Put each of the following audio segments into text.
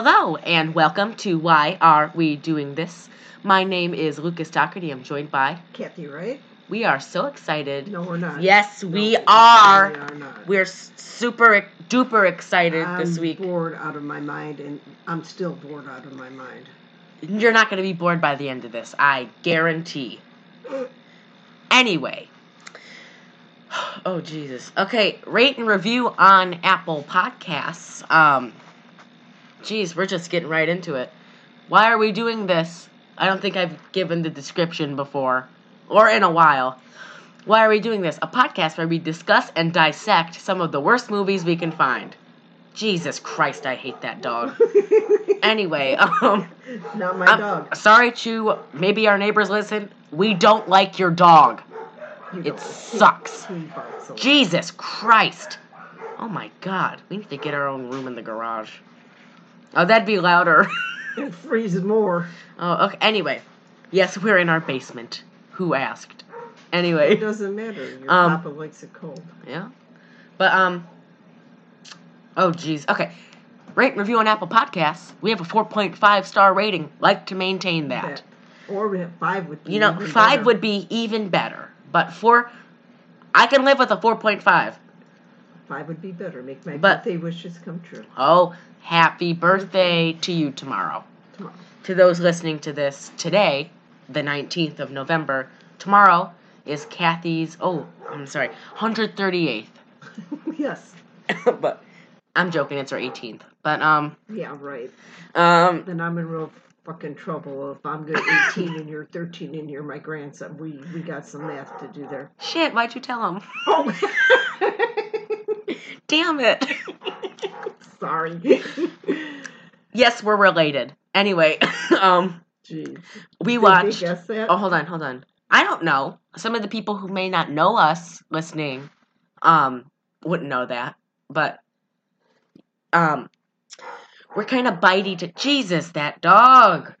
Hello and welcome to Why Are We Doing This? My name is Lucas Doherty. I'm joined by. Kathy, right? We are so excited. No, we're not. Yes, No, we We are. are not. We're super duper excited I'm this week. bored out of my mind, and I'm still bored out of my mind. You're not going to be bored by the end of this, I guarantee. Anyway. Oh Jesus. Okay, rate and review on Apple Podcasts. Um Jeez, we're just getting right into it. Why are we doing this? I don't think I've given the description before or in a while. Why are we doing this? A podcast where we discuss and dissect some of the worst movies we can find. Jesus Christ, I hate that dog. Anyway, um not my I'm dog. sorry to maybe our neighbors listen. We don't like your dog. You it sucks. He, he barks a lot. Jesus Christ. Oh my god. We need to get our own room in the garage. Oh, that'd be louder. It freezes more. oh, okay. Anyway. Yes, we're in our basement. Who asked? Anyway, it doesn't matter. Your Um, papa likes it cold. Yeah. But, um. Oh, jeez. Okay. Rate and review on Apple Podcasts. We have a 4.5 star rating. Like to maintain that. That. Or we have five would be You know, five better. would be even better. But four, I can live with a 4.5. Five would be better. Make my But- birthday wishes come true Oh, happy birthday to you tomorrow. tomorrow. To those listening to this today, the 19th of November, tomorrow is Kathy's, oh, I'm sorry, 138th. yes. but I'm joking, it's her 18th. But, um, Yeah, right. um, Then I'm in real fucking trouble if I'm good 18 and you're 13 and you're my grandson. We we got some math to do there. shit, why'd you tell him? Oh, Damn it. sorry. yes, we're related. Anyway, um, Jeez. we Did watched. they guess that? Oh, hold on, hold on. I don't know. Some of the people who may not know us listening, um, wouldn't know that. But, um, we're kind of bitey to Jesus. That dog.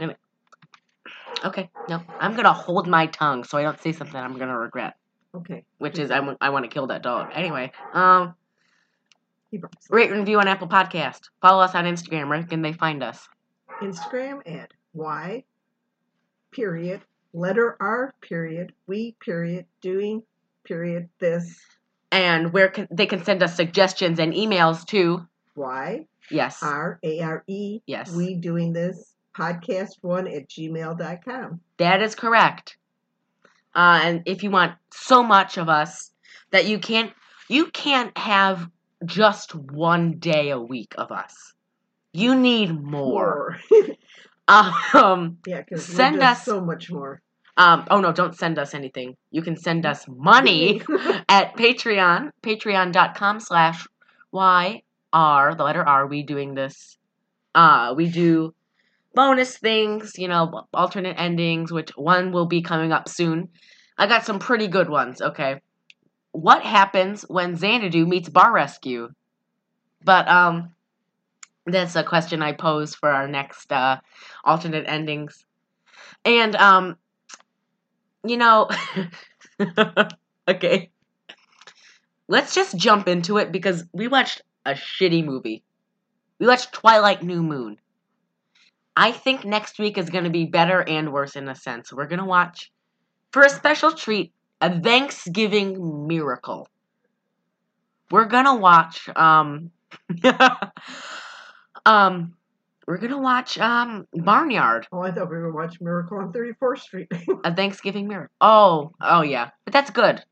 Anyway. Okay, no, I'm gonna hold my tongue so I don't say something I'm gonna regret. Okay. Which is I want I want to kill that dog. Anyway, um, rate and review on Apple Podcast. Follow us on Instagram. Where can they find us? Instagram at Y period letter R period we period doing period this And where can they can send us suggestions and emails to? Y Yes. R A R E Yes. we doing this podcast one at gmail.com. That is correct. Uh, and if you want so much of us that you can't, you can't have just one day a week of us. You need more. Um, yeah, because Send us- so much more. um, oh no, don't send us anything. You can send us money at Patreon, patreon.com slash Y R, the letter R, we doing this. Uh, we do bonus things, you know, alternate endings, which one will be coming up soon. I got some pretty good ones, okay. What happens when Xanadu meets Bar Rescue? But, um, that's a question I pose for our next, uh, alternate endings. And, um, you know, okay. Let's just jump into it because we watched a shitty movie. We watched Twilight New Moon. I think next week is going to be better and worse in a sense. We're going to watch, for a special treat, a Thanksgiving miracle. We're going to watch, um, um, we're going to watch, um, Barnyard. Oh, I thought we were watching Miracle on 34th Street. A Thanksgiving miracle. Oh, oh yeah. But that's good.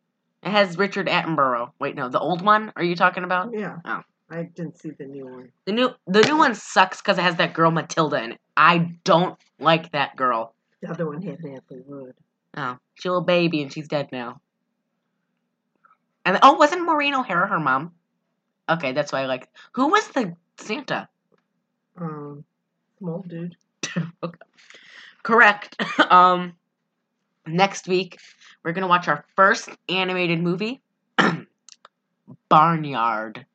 It has Richard Attenborough. Wait, no, the old one? Are you talking about? yeah. Oh. I didn't see the new one. The new the new one sucks because it has that girl Matilda in it. I don't like that girl. The other one had Natalie Wood. Oh, she's a little baby and she's dead now. And oh, wasn't Maureen O'Hara her mom? Okay, that's why I like. Who was the Santa? Um, small dude. Okay. Correct. um, next week we're gonna watch our first animated movie, Barnyard,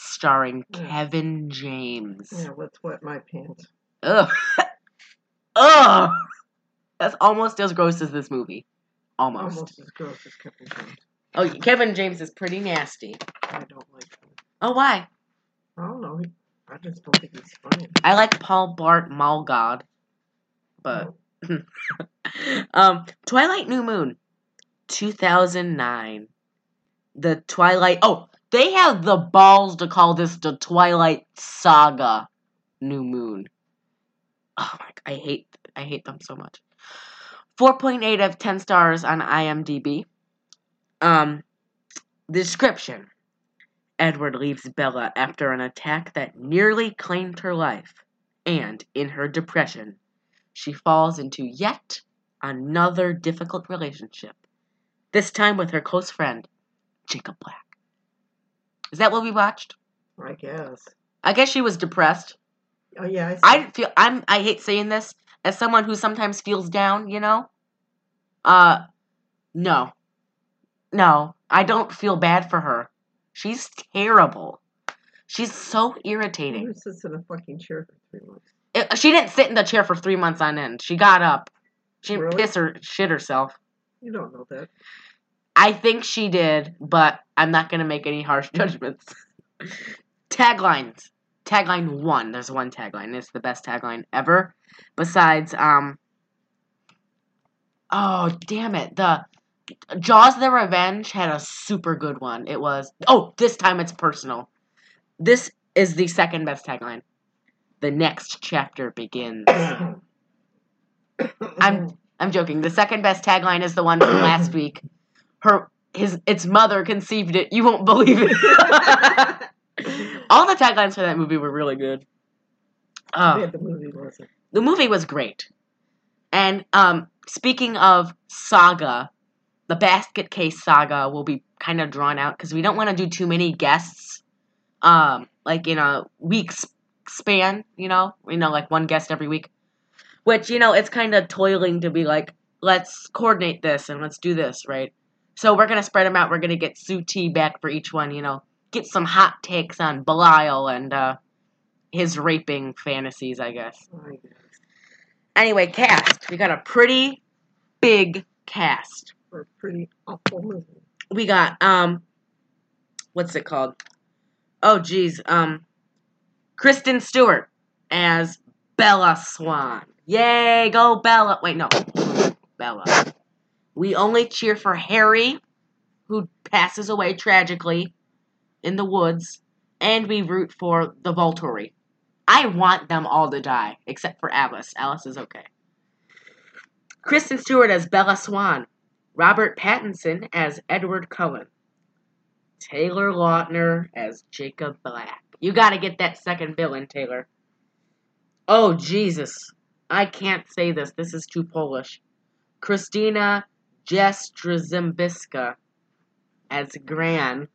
starring Yeah. Kevin James. Yeah, let's wet my pants. Ugh. Ugh. That's almost as gross as this movie. Almost. Almost as gross as Kevin James. Oh, Kevin James is pretty nasty. I don't like him. Oh, why? I don't know. I just don't think he's funny. I like Paul Blart Mall Cop, but um, Twilight New Moon, 2009. The Twilight. Oh, they have the balls to call this the Twilight Saga New Moon. Oh my! I hate. I hate them so much. 4.8 of 10 stars on IMDb. Um, description. Edward leaves Bella after an attack that nearly claimed her life, and in her depression, she falls into yet another difficult relationship, this time with her close friend, Jacob Black. Is that what we watched? I guess. I guess she was depressed. Oh yeah. I, see. I feel I'm I hate saying this as someone who sometimes feels down, you know? Uh no. No, I don't feel bad for her. She's terrible. She's so irritating. Who sits in a fucking chair for three months? It- she didn't sit in the chair for three months on end. She got up. She Really? piss or shit herself. You don't know that. I think she did, but I'm not gonna make any harsh judgments. Taglines. Tagline one. There's one tagline. It's the best tagline ever. Besides, um. Oh damn it! The Jaws: The Revenge had a super good one. It was oh this time it's personal. This is the second best tagline. The next chapter begins. I'm I'm joking. The second best tagline is the one from last week. Her his its mother conceived it. You won't believe it. All the taglines for that movie were really good. Oh, bet the movie wasn't. the movie was great. And um, speaking of saga, the basket case saga will be kind of drawn out because we don't want to do too many guests, um, like in a week's span. You know, you know, like one guest every week. Which you know, it's kind of toiling to be like, let's coordinate this and let's do this, right? So we're gonna spread them out. We're gonna get Sue T back for each one. You know, get some hot takes on Belial and uh, his raping fantasies, I guess. Anyway, cast. We got a pretty big cast. For a pretty awful movie. We got um what's it called? Oh geez, um Kristen Stewart as Bella Swan. Yay, go Bella. Wait, no. Bella. We only cheer for Harry, who passes away tragically in the woods, and we root for the Volturi. I want them all to die, except for Alice. Alice is okay. Kristen Stewart as Bella Swan. Robert Pattinson as Edward Cullen. Taylor Lautner as Jacob Black. You gotta get that second villain, Taylor. Oh, Jesus. I can't say this. This is too Polish. Christina Jastrzębiska as Gran.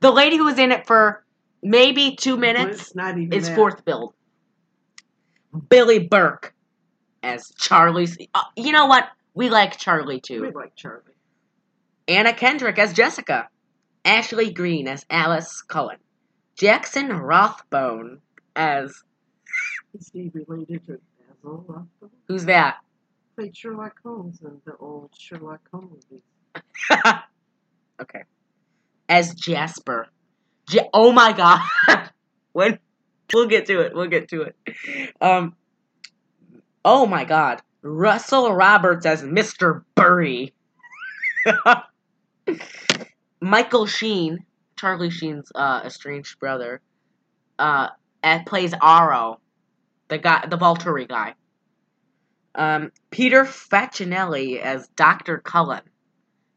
The lady who was in it for maybe two minutes It's not even is that. fourth build. Billy Burke as Charlie. Uh, you know what? We like Charlie too. We like Charlie. Anna Kendrick as Jessica. Ashley Greene as Alice Cullen. Jackson Rathbone as. Is he related to Basil Rathbone? Who's that? Played Sherlock Holmes in the old Sherlock Holmes movies. okay. As Jasper. Ja- oh my god. when we'll get to it. We'll get to it. Um Oh my god. Russell Roberts as Mr. Burry. Michael Sheen, Charlie Sheen's uh, estranged brother, uh, plays Aro, the guy, the Volturi guy. Um, Peter Facinelli as Dr. Cullen,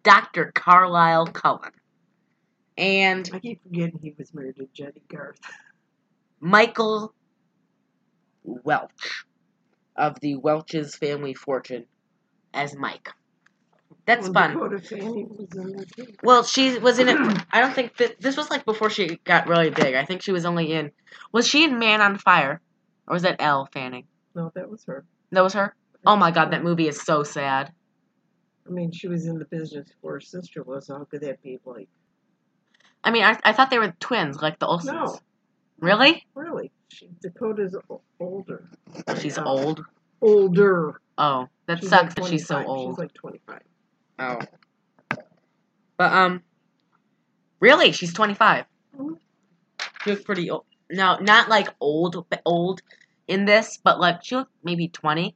Dr. Carlisle Cullen, and I keep forgetting he was married to Jennie Garth. Michael Welch of the Welch's Family Fortune as Mike. That's Well, fun. Dakota Fanning was in there too. Well, she was in it. I don't think that this was like before she got really big. I think she was only in. Was she in Man on Fire, or was that Elle Fanning? No, that was her. That was her. Oh my god, that movie is so sad. I mean, she was in the business before her sister was. How could that be like? I mean, I, I thought they were twins, like the Olsens. No, Really? really. She, Dakota's older. She's old. Older. Oh, that She's sucks like that she's so old. She's like 25. oh. But um, really, she's twenty five. Mhm. She looks pretty old. No, not like old, old in this, but like she looked maybe twenty.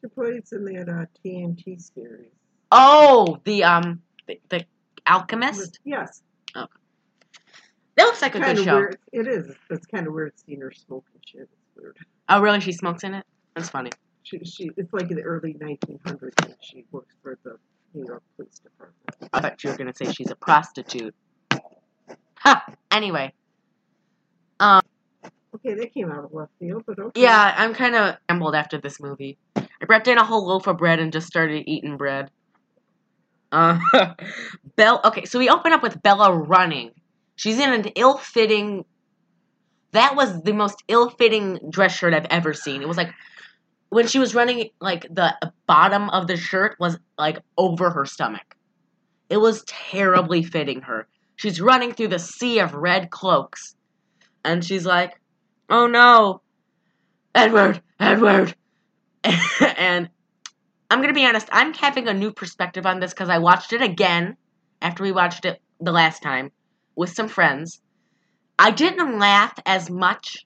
She plays in that uh, TNT series. Oh, the um, the, the Alienist. Yes. That looks like a Kind good show. weird. It is. It's kind of weird seeing her smoking shit. It's weird. Oh, really? She smokes in it. That's funny. She, she, it's like in the early 1900s, and she works for the New York Police Department. I thought you were gonna say she's a prostitute. Ha. Anyway, Um. Okay, they came out of left field, but okay. yeah, I'm kind of ambled after this movie. I brought in a whole loaf of bread and just started eating bread. Uh, Belle. Okay, so we open up with Bella running. She's in an ill-fitting. That was the most ill-fitting dress shirt I've ever seen. It was like when she was running, like the bottom of the shirt was like over her stomach. It was terribly fitting her. She's running through the sea of red cloaks, and she's like, "Oh no, Edward, Edward," and I'm gonna be honest. I'm having a new perspective on this because I watched it again after we watched it the last time with some friends. I didn't laugh as much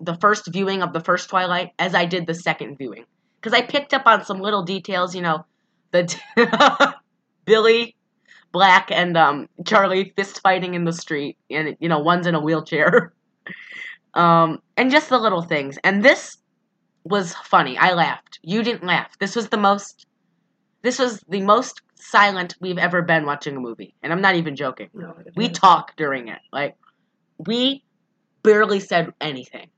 the first viewing of the first Twilight as I did the second viewing because I picked up on some little details. You know, the Billy Black and um, Charlie fist fighting in the street, and you know one's in a wheelchair, um, and just the little things. And this was funny. I laughed. You didn't laugh. This was the most. This was the most silent we've ever been watching a movie, and I'm not even joking. No, We has- talk during it. Like we barely said anything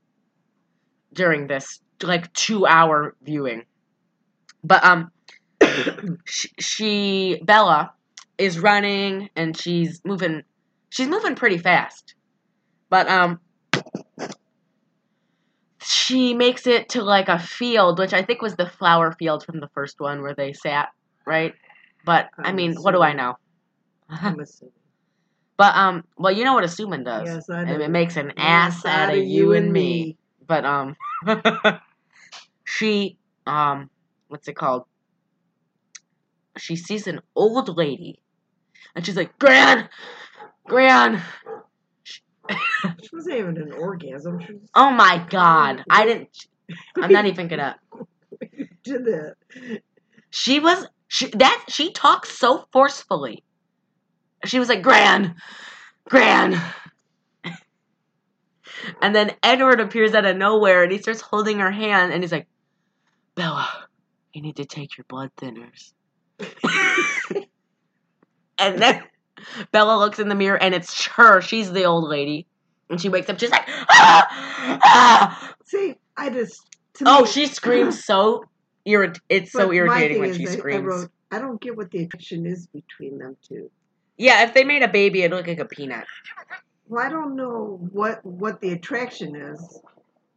during this like 2 hour viewing. But um she, she Bella is running and she's moving she's moving pretty fast. But um she makes it to like a field which I think was the flower field from the first one where they sat, right? But I I'm mean, what do I know? I'm assuming. But um, well, you know what assuming does. Yes, I know. it makes an ass out of you and me. But um, she um, what's it called? She sees an old lady, and she's like, "Gran, Gran." She wasn't even an orgasm. Oh my God! I didn't. I'm not even gonna. did that. She was she that she talks so forcefully. She was like, "Gran, Gran," and then Edward appears out of nowhere and he starts holding her hand and he's like, "Bella, you need to take your blood thinners." and then Bella looks in the mirror and it's her. She's the old lady, and she wakes up. She's like, "Ah, ah!" See, I just. To Oh, me- she screams so irrit. It's so irritating when she I- I screams. wrote, I don't get what the attraction is between them two. Yeah, if they made a baby, it'd look like a peanut. Well, I don't know what what the attraction is.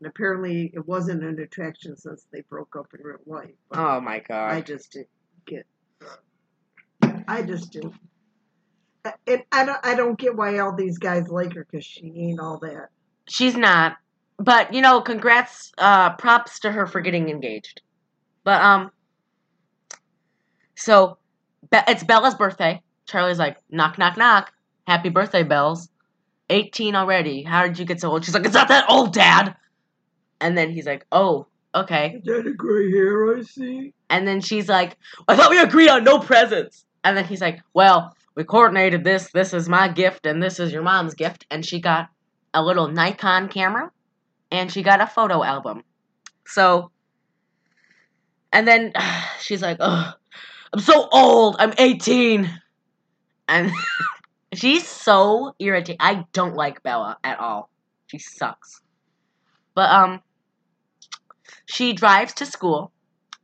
And apparently, it wasn't an attraction since they broke up in real life. Oh my god! I just didn't get. I just didn't. I- I don't. I don't get why all these guys like her because she ain't all that. She's not. But, you know, congrats, uh, props to her for getting engaged. But, um, so, Be- it's Bella's birthday. Charlie's like, knock, knock, knock. Happy birthday, Bells. 18 already. How did you get so old? She's like, it's not that old, Dad. And then he's like, oh, okay. Is that a gray hair I see? And then she's like, I thought we agreed on no presents. And then he's like, Well, we coordinated this. This is my gift, and this is your mom's gift. And she got a little Nikon camera, and she got a photo album. So, and then she's like, Ugh, I'm so old. I'm 18. And she's so irritating. I don't like Bella at all. She sucks. But, um, she drives to school,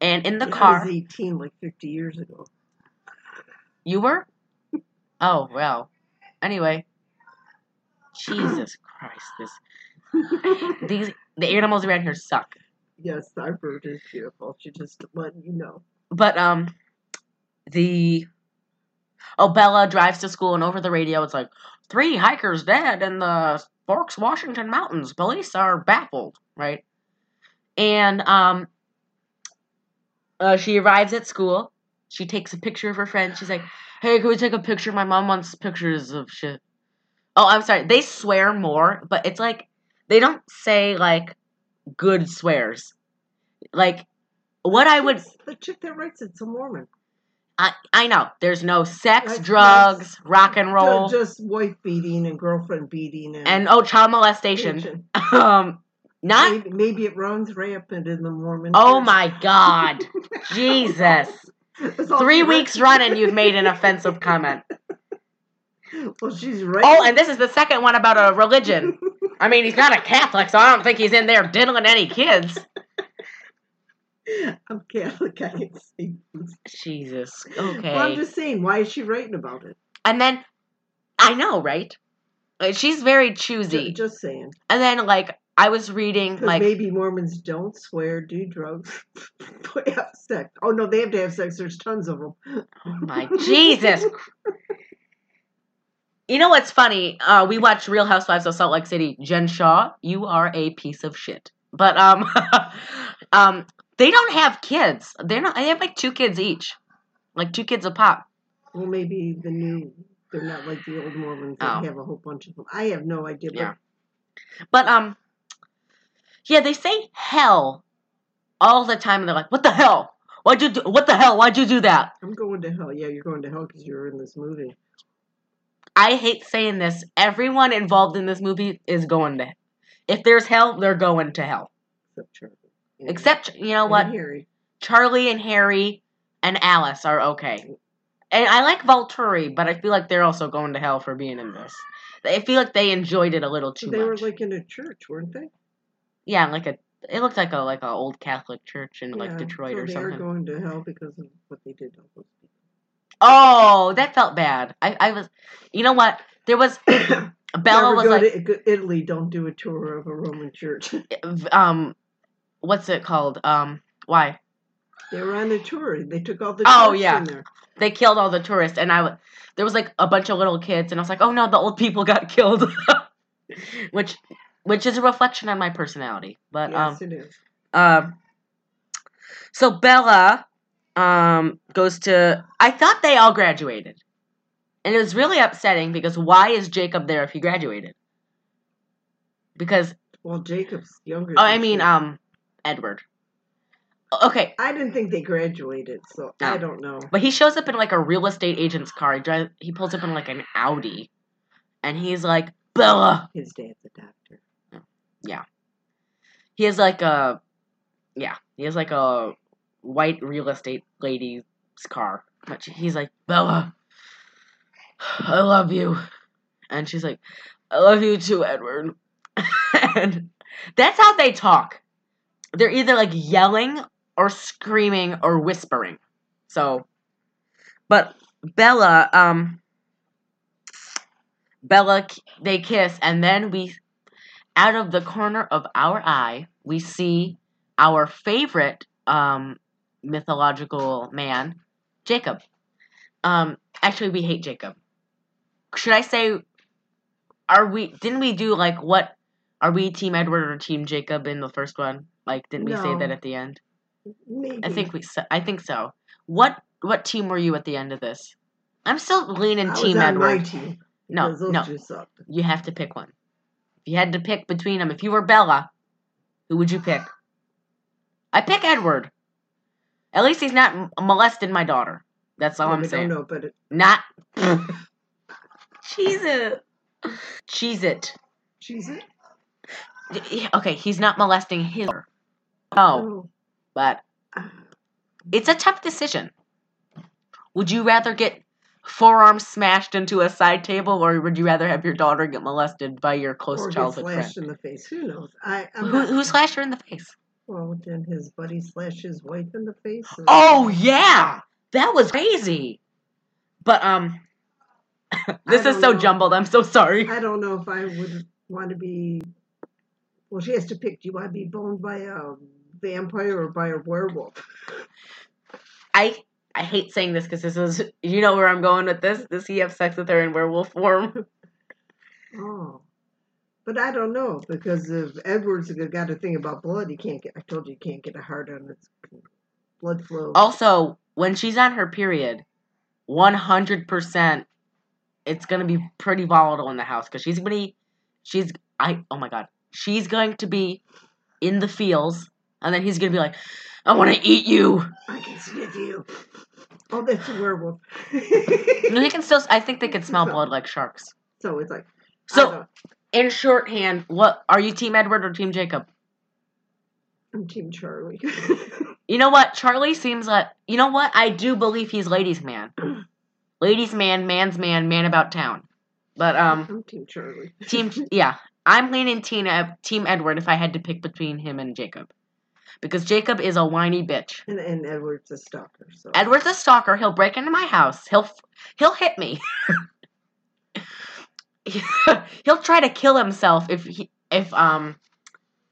and in the car. was 18 like 50 years ago. You were? Oh, well. Anyway. Jesus Christ, this these the animals around here suck. yes, our bird is beautiful. She just let you know. But um the Oh Bella drives to school and over the radio it's like three hikers dead in the Forks, Washington mountains. Police are baffled, right? And um uh, she arrives at school. She takes a picture of her friend. She's like, "Hey, can we take a picture? My mom wants pictures of shit." Oh, I'm sorry. They swear more, but it's like they don't say like good swears. Like what I would the chick that writes it's a Mormon. I I know there's no sex, drugs, rock and roll, Just wife beating and girlfriend beating and and oh child molestation. Um, not Maybe, maybe it runs rampant in the Mormon. oh church. my god, Jesus! Three weeks running, you've made an offensive comment. Well, she's right. Oh, and this is the second one about a religion. I mean, he's not a Catholic, so I don't think he's in there diddling any kids. I'm Catholic. I can things. Jesus. Well, I'm just saying, why is she writing about it? And then, I know, right? Uh, She's very choosy. Just saying. And then, like, I was reading, like, maybe Mormons don't swear, do drugs, have sex. Oh no, they have to have sex. There's tons of them. oh my Jesus. You know what's funny? Uh, we watched Real Housewives of Salt Lake City. Jen Shah, you are a piece of shit. But um, um, they don't have kids. They're not. They have like two kids each, like two kids a pop. Well, maybe the new. They're not like the old Mormons They Oh. have a whole bunch of them. I have no idea. But Yeah. But um, yeah, they say hell all the time, and they're like, "What the hell? Why'd you do? What the hell? Why'd you do that?" I'm going to hell. Yeah, you're going to hell because you're in this movie. I hate saying this. Everyone involved in this movie is going to. Hell. If there's hell, they're going to hell. Except Charlie. And- Except you know and what? Harry. Charlie and Harry and Alice are okay. And I like Volturi, but I feel like they're also going to hell for being in this. I feel like they enjoyed it a little too They much. They were like in a church, weren't they? Yeah, like a. It looked like a like a old Catholic church in like Detroit so or they something. are going to hell because of what they did to those Oh, that felt bad. I, I was, you know what? There was. Bella Never was like, Italy. Don't do a tour of a Roman church. um, what's it called? Um, why they were on a tour. They took all the Oh, yeah. in there. they killed all the tourists, and I, there was like a bunch of little kids, and I was like, oh no, the old people got killed, which, which is a reflection on my personality. But um, it is. um, so Bella, um, goes to. I thought they all graduated, and it was really upsetting because why is Jacob there if he graduated? Because Well, Jacob's younger. Oh, I mean, she. um, Edward. Okay, I didn't think they graduated, so No. I don't know. but he shows up in like a real estate agent's car. He drives. He pulls up in like an Audi, and he's like Bella. His dad's a doctor. He has like a, yeah, he has like a white real estate lady's car. But he's like Bella, I love you, and she's like, I love you too, Edward. and that's how they talk. They're either like yelling or screaming or whispering. So, but Bella, um, Bella, they kiss, and then we, out of the corner of our eye, we see our favorite um mythological man, Jacob. Um, actually, we hate Jacob. Should I say? Are we? Didn't we do like what? Are we Team Edward or Team Jacob in the first one? Like, didn't we say that at the end? Maybe. I think we. I think so. What? What team were you at the end of this? I'm still leaning I Team was on my Edward. team. No, no. You have to pick one. If you had to pick between them, if you were Bella, who would you pick? I pick Edward. At least he's not molesting my daughter. That's all I'm saying. don't know, but it, Not. Cheese it. Cheese it. Cheese it. Okay, he's not molesting his. Oh, Oh. but uh. it's a tough decision. Would you rather get forearms smashed into a side table, or would you rather have your daughter get molested by your close or get childhood friend? slashed in the face. Who knows? I, Who, not, who slashed her in the face? Well, then his buddy slashed his wife in the face. Oh yeah, that was crazy. But um, this is so know. jumbled. I'm so sorry. I don't know if I would want to be. Well, she has to pick. Do you want to be boned by a vampire or by a werewolf? I I hate saying this because this is you know where I'm going with this. Does he have sex with her in werewolf form? Oh. But I don't know because if Edward's got a thing about blood, he can't get. I told you, he can't get a heart on its blood flow. Also, when she's on her period, 100%, it's gonna be pretty volatile in the house because she's gonna be, she's I oh my god, she's going to be in the fields, and then he's gonna be like, "I want to eat you." I can sniff you. Oh, that's a werewolf. No, he can still. I think they can smell blood like sharks. so it's like So, in shorthand, what are you, Team Edward or Team Jacob? I'm Team Charlie. You know what? Charlie seems like. You know what? I do believe he's ladies' man. ladies' man, man's man, man about town. But um, I'm Team Charlie. team. Yeah, I'm leaning Team Team Edward if I had to pick between him and Jacob, because Jacob is a whiny bitch. And, and Edward's a stalker. So Edward's a stalker. He'll break into my house. He'll he'll hit me. he'll try to kill himself if he if um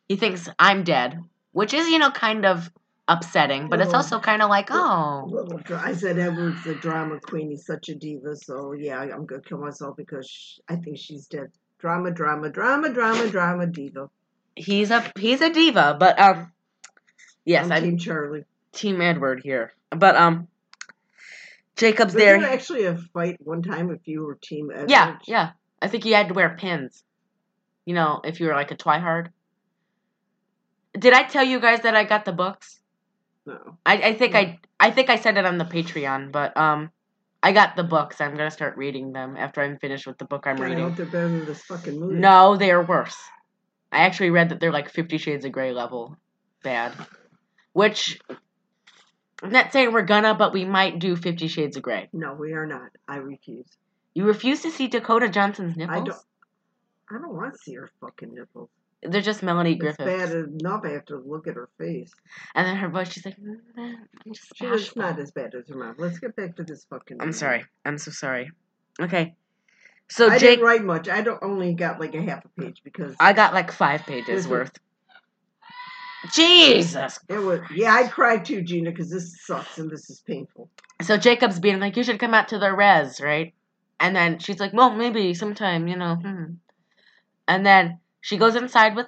he thinks I'm dead, which is you know kind of upsetting, but it's also kind of like oh little I said Edward's the drama queen. He's such a diva. So yeah, I'm gonna kill myself because sh I think she's dead. Drama, drama, drama, drama, drama, diva. he's a he's a diva, but um yes, I'm I'm Team Charlie. Team Edward here, but um Jacob's Was there. there actually a fight one time if you were Team Edward? Yeah, yeah. I think you had to wear pins. You know, if you were like a twihard. Did I tell you guys that I got the books? No. I, I think I I think I said it on the Patreon, but um I got the books. I'm gonna start reading them after I'm finished with the book I'm God, I reading. hope they're better than this fucking movie. No, they are worse. I actually read that they're like Fifty Shades of Grey level bad. Which I'm not saying we're gonna, but we might do Fifty Shades of Grey. No, we are not. I refuse. You refuse to see Dakota Johnson's nipples? I don't- I don't want to see her fucking nipples. They're just Melanie Griffith. It's bad enough I have to look at her face. And then her voice, she's like, "Mm, I'm She was not as bad as her mom. Let's get back to this fucking. I'm movie. sorry. I'm so sorry. Okay. So I Jake, didn't write much. I don't only got like a half a page because I got like five pages worth. Jesus. it was. Yeah, I cried too, Gina, because this sucks and this is painful. So Jacob's being like, you should come out to the res, right? And then she's like, well, maybe sometime, you know. hmm." And then she goes inside with,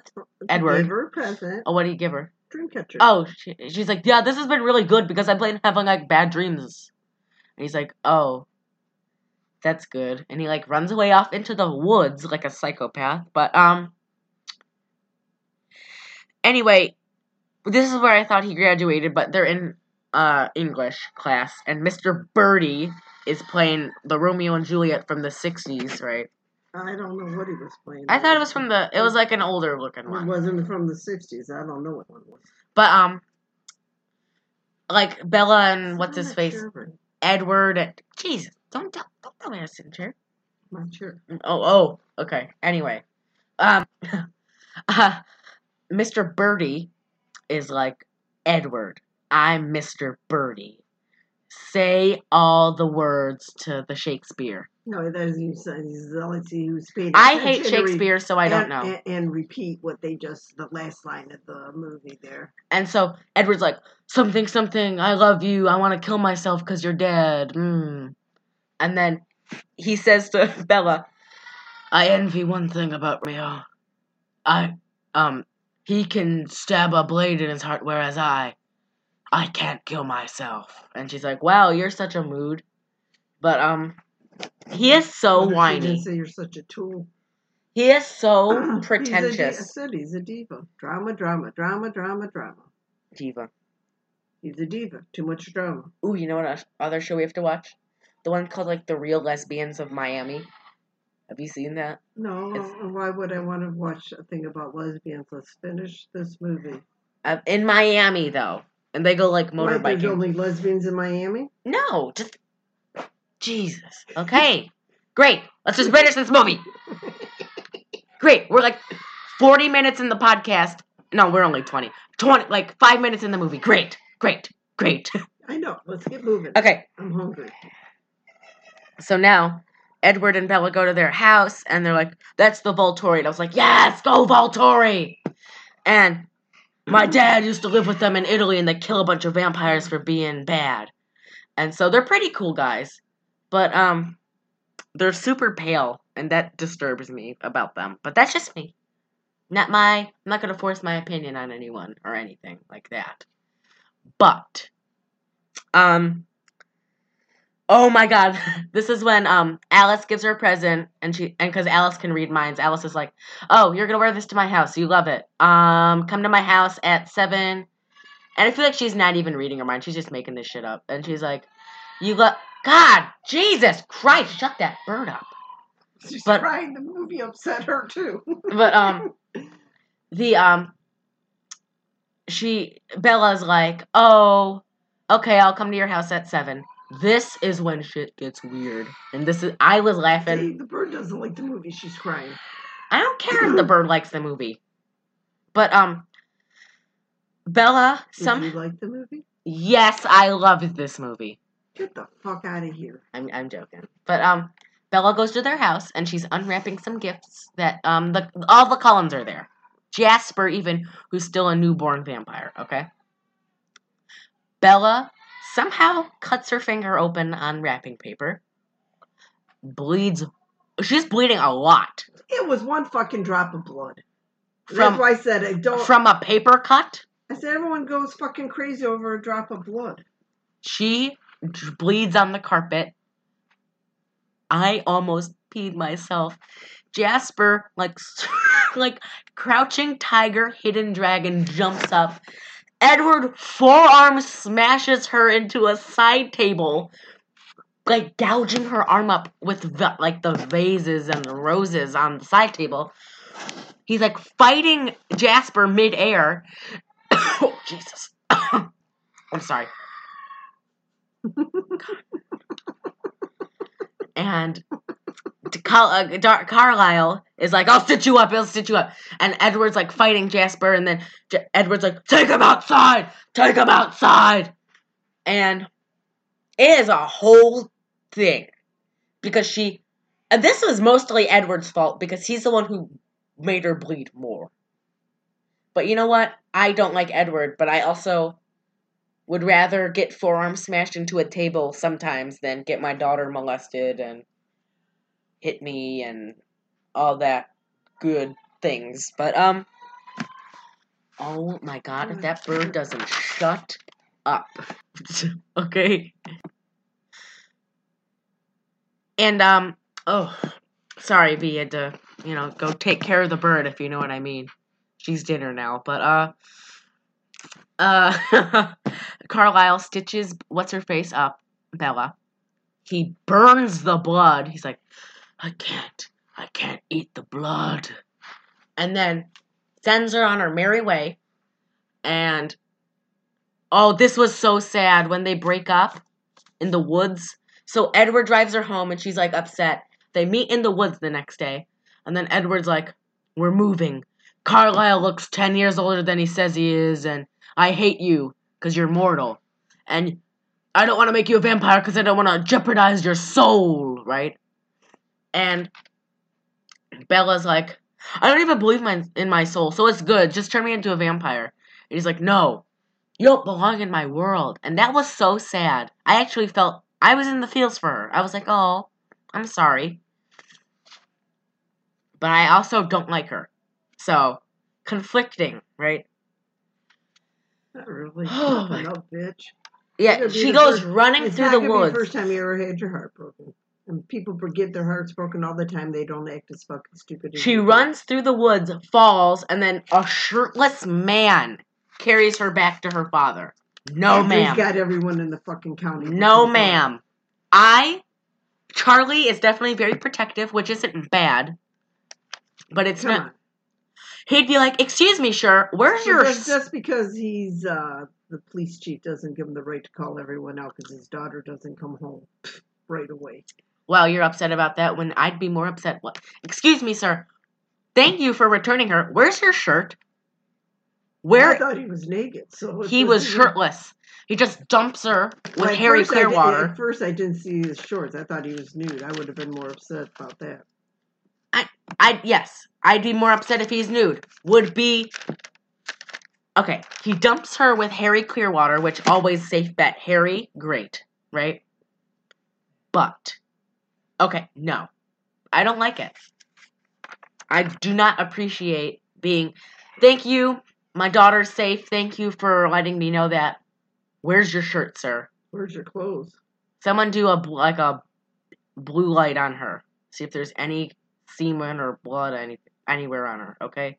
Edward. Gave her a present. oh, what do you give her? Dream catcher. Oh, she, she's like, yeah, this has been really good because I've been having like bad dreams. And he's like, oh, that's good. And he like runs away off into the woods like a psychopath. But um, anyway, this is where I thought he graduated, but they're in uh English class, and Mr. Birdie is playing the Romeo and Juliet from the '60s, right? I don't know what he was playing. I thought it was from the. It was like an older looking one. It wasn't from the '60s. I don't know what one was. But um, like Bella and what's his face, Sure, Edward. And, Jesus, don't tell, don't tell me to sit in chair. I'm not sure. Oh, oh, okay. Anyway, um, uh, Mr. Birdie is like Edward. I'm Mr. Birdie. Say all the words to the Shakespeare. No, that is you said. He's let's who's paid. I hate Shakespeare, so I don't and, know. And, and repeat what they just the last line of the movie there. And so Edward's like, something, something, I love you, I want to kill myself because you're dead. Mm. And then he says to Bella, I envy one thing about Rio. I, um, he can stab a blade in his heart, whereas I, I can't kill myself. And she's like, wow, you're such a mood. But, um, he is so whiny. didn't say you're such a tool. He is so He's a I pretentious. said he's a diva. Drama, drama, drama, drama, drama. Diva. He's a diva. Too much drama. Ooh, you know what oth- other show we have to watch? The one called like The Real Lesbians of Miami. Have you seen that? No, It's- why would I want to watch a thing about lesbians? Let's finish this movie. Uh, in Miami though, and they go like there's motorbiking. only lesbians in Miami? No, just Jesus. Okay, great. Let's just finish this movie. Great. We're like forty minutes in the podcast. No, we're only twenty. Twenty, like five minutes in the movie. Great, great, great. I know. Let's get moving. okay. I'm hungry. So now Edward and Bella go to their house and they're like, that's the Volturi. And I was like, yes, go Volturi. And my dad used to live with them in Italy and they kill a bunch of vampires for being bad. And so they're pretty cool guys. But um they're super pale and that disturbs me about them. But that's just me. Not my I'm not gonna force my opinion on anyone or anything like that. But um Oh my god. This is when um Alice gives her a present and she and cuz Alice can read minds. Alice is like, "Oh, you're going to wear this to my house. You love it. Um come to my house at 7." And I feel like she's not even reading her mind. She's just making this shit up. And she's like, "You love God, Jesus Christ, shut that bird up." She's But- crying. The movie upset her too. But um the um she Bella's like, "Oh, okay, I'll come to your house at 7." This is when shit gets weird. And this is I was laughing. See, the bird doesn't like the movie. She's crying. I don't care if the bird likes the movie. But um Bella, Did you like the movie? yes, I loved this movie. Get the fuck out of here. I'm I'm joking. But um Bella goes to their house and she's unwrapping some gifts that um the all the Cullens are there. Jasper even, who's still a newborn vampire, okay? Bella somehow cuts her finger open on wrapping paper. Bleeds she's bleeding a lot. It was one fucking drop of blood. From That's why I said I don't. from a paper cut. I said everyone goes fucking crazy over a drop of blood. She bleeds on the carpet. I almost peed myself. Jasper, like, like crouching tiger, hidden dragon, jumps up. Edward forearm smashes her into a side table, like gouging her arm up with the, like the vases and the roses on the side table. He's like fighting Jasper midair. oh Jesus! I'm sorry. and Uh, Dar- Carlisle is like, "I'll stitch you up. I'll stitch you up." And Edward's like fighting Jasper, and then J- Edward's like, "Take him outside! Take him outside!" And it is a whole thing because she, and this was mostly Edward's fault because he's the one who made her bleed more. But you know what? I don't like Edward, but I also would rather get forearm smashed into a table sometimes than get my daughter molested and hit me and all that good things. But um Oh my god, if that bird doesn't shut up. okay. And um oh sorry V had to, you know, go take care of the bird if you know what I mean. She's dinner now, but uh uh Carlisle stitches what's her face up, Bella. He burns the blood. He's like, I can't. I can't eat the blood. And then sends her on her merry way. And oh, this was so sad when they break up in the woods. So Edward drives her home and she's like upset. They meet in the woods the next day. And then Edward's like, We're moving. Carlisle looks 10 years older than he says he is, and I hate you because you're mortal. And I don't want to make you a vampire because I don't want to jeopardize your soul, right? And Bella's like, I don't even believe my, in my soul, so it's good. Just turn me into a vampire. And he's like, No, you don't belong in my world. And that was so sad. I actually felt, I was in the feels for her. I was like, Oh, I'm sorry. But I also don't like her. So, conflicting, right? Not really. Oh, my- up, bitch. Yeah, she goes first- running through the woods. the first time you ever had your heart broken. And people forget their hearts broken all the time. They don't act as fucking stupid. as She do. runs through the woods, falls, and then a shirtless man carries her back to her father. No, After ma'am. He's got everyone in the fucking county. No, ma'am. I, Charlie is definitely very protective, which isn't bad, but it's Come not. on. He'd be like, "Excuse me, sir, where's So your?" just, just because he's uh, the police chief doesn't give him the right to call everyone out because his daughter doesn't come home right away. Well, you're upset about that. When I'd be more upset. What? Excuse me, sir. Thank you for returning her. Where's your shirt? Where I thought he was naked, so he was shirtless. He just dumps her with Well, Harry first I did- Clearwater. At first, I didn't see his shorts. I thought he was nude. I would have been more upset about that. I, I yes, I'd be more upset if he's nude. Would be okay. He dumps her with Harry Clearwater, which always safe bet. Harry, great, right? But okay, no, I don't like it. I do not appreciate being. Thank you, my daughter's safe. Thank you for letting me know that. Where's your shirt, sir? Where's your clothes? Someone do a like a blue light on her. See if there's any semen or blood any anywhere on her. Okay.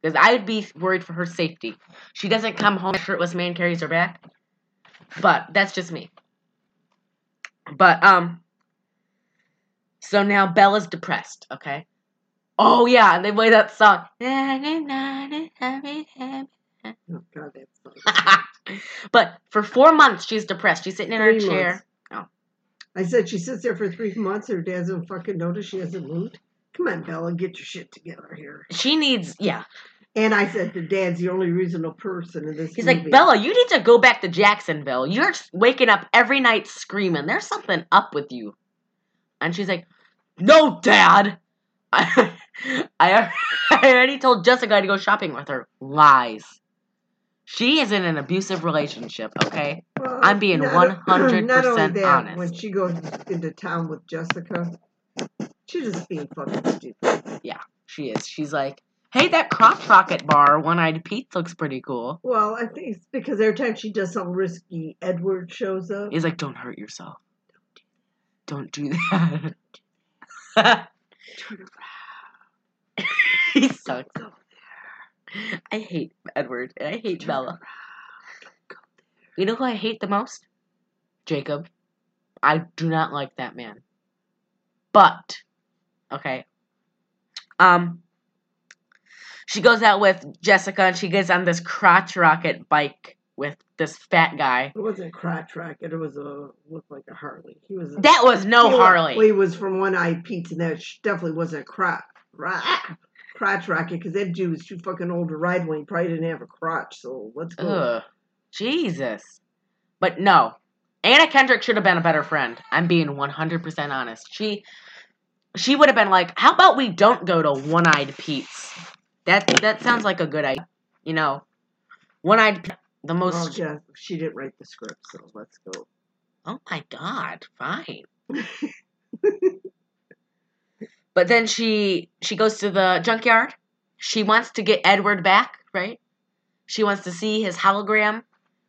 Because I would be worried for her safety. She doesn't come home shirtless. Man carries her back. But that's just me. But um. So now Bella's depressed. Okay. Oh yeah, and they play that song. Oh God, but for four months she's depressed. She's sitting in her chair. months. I said she sits there for three months. And her dad doesn't fucking notice she hasn't moved. Come on, Bella, get your shit together here. She needs yeah. And I said the dad's the only reasonable person in this. He's movie. like, Bella, you need to go back to Jacksonville. You're waking up every night screaming. There's something up with you. And she's like, No, Dad. I, I, I already told Jessica to go shopping with her. Lies. She is in an abusive relationship, okay? Well, I'm being not- 100% not only that, honest. When she goes into town with Jessica, she's just being fucking stupid. Yeah, she is. She's like, Hey, that crotch rocket bar, one eyed Pete looks pretty cool. Well, I think it's because every time she does something risky, Edward shows up. He's like, Don't hurt yourself. Don't do that. Turn around. he sucks. I hate Edward and I hate Bella. You know who I hate the most? Jacob. I do not like that man. But okay. Um she goes out with Jessica and she gets on this crotch rocket bike with this fat guy. It wasn't crotch racket. It was a looked like a Harley. He was. A, That was no he Harley. Well, he was from One Eyed Pete, and that definitely wasn't a crotch. Ra- crotch racket because that dude was too fucking old to ride one. He probably didn't have a crotch. So let's go. Ugh. Jesus. But no. Anna Kendrick should have been a better friend. I'm being 100% honest. She she would have been like, "How about we don't go to One-Eyed Pete's?" That that sounds like a good idea. You know, One-Eyed Pete, the Well, most yeah, she didn't write the script, so let's go. Oh my god, fine. but then she she goes to the junkyard. She wants to get Edward back, right? She wants to see his hologram,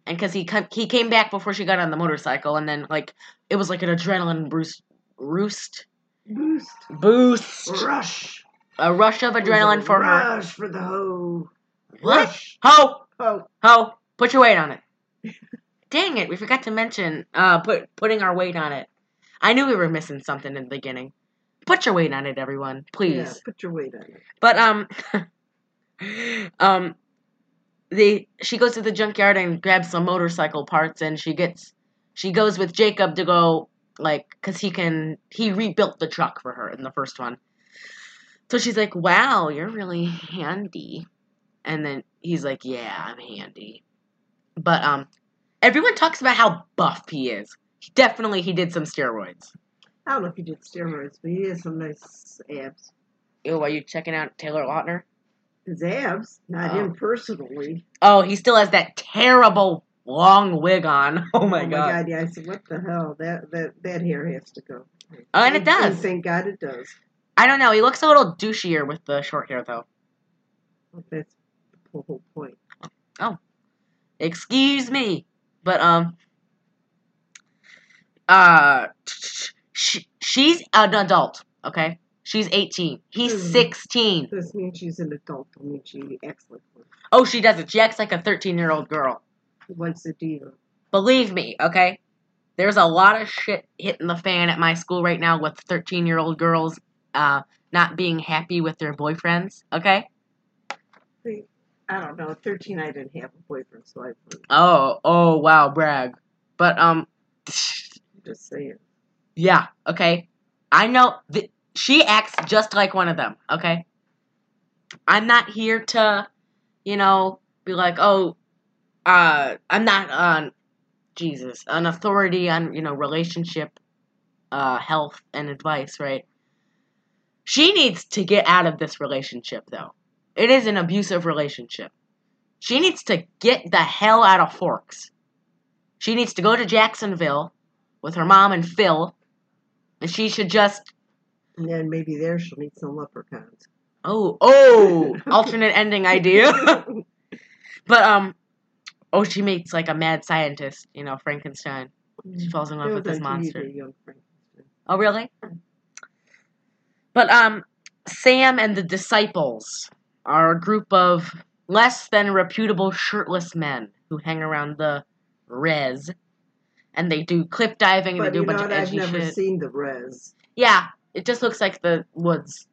and because he come, he came back before she got on the motorcycle, and then like it was like an adrenaline roost, roost Boost. boost, Rush. a rush of adrenaline for her. Rush for the hoe. What? Rush. Ho Oh, ho! Put your weight on it. Dang it, we forgot to mention uh put putting our weight on it. I knew we were missing something in the beginning. Put your weight on it, everyone, please. yeah, put your weight on it. But um, um, the she goes to the junkyard and grabs some motorcycle parts, and she gets she goes with Jacob to go like because he can he rebuilt the truck for her in the first one. So she's like, "Wow, you're really handy," and then he's like, "Yeah, I'm handy," but um, everyone talks about how buff he is. Definitely, he did some steroids. I don't know if he did steroids, but he has some nice abs. Ew, are you checking out Taylor Lautner? His abs, not Oh. him personally. Oh, he still has that terrible long wig on. Oh my, god. Yeah, I said, what the hell? That that that hair has to go. Oh, and it does. thank God it does. I don't know. He looks a little douchier with the short hair, though. That's the whole point. Excuse me, but um, uh, she, she's an adult. Okay, she's eighteen. He's Mhm. sixteen. This means she's an adult. I mean, she acts like one. Oh, she doesn't. She acts like a thirteen-year-old girl. She wants a diva. Believe me, okay. There's a lot of shit hitting the fan at my school right now with thirteen-year-old girls uh not being happy with their boyfriends. Okay. I don't know. At 13, I didn't have a boyfriend, so I Oh, oh, wow, brag. But um, just saying. yeah, okay. I know th- she acts just like one of them. Okay. I'm not here to, you know, be like, oh, uh, I'm not on, Jesus, an authority on you know relationship, uh, health and advice, right? She needs to get out of this relationship, though. It is an abusive relationship. She needs to get the hell out of Forks. She needs to go to Jacksonville with her mom and Phil, and she should just And then maybe there she'll meet some leprechauns. oh oh alternate ending idea. but um, oh she meets like a mad scientist, you know Frankenstein. She falls in love with this monster. the Young Frankenstein. Oh, really? But um, Sam and the disciples are a group of less than reputable shirtless men who hang around the res, and they do cliff diving and But they do a bunch of I've never shit. seen the res. Yeah, it just looks like the woods.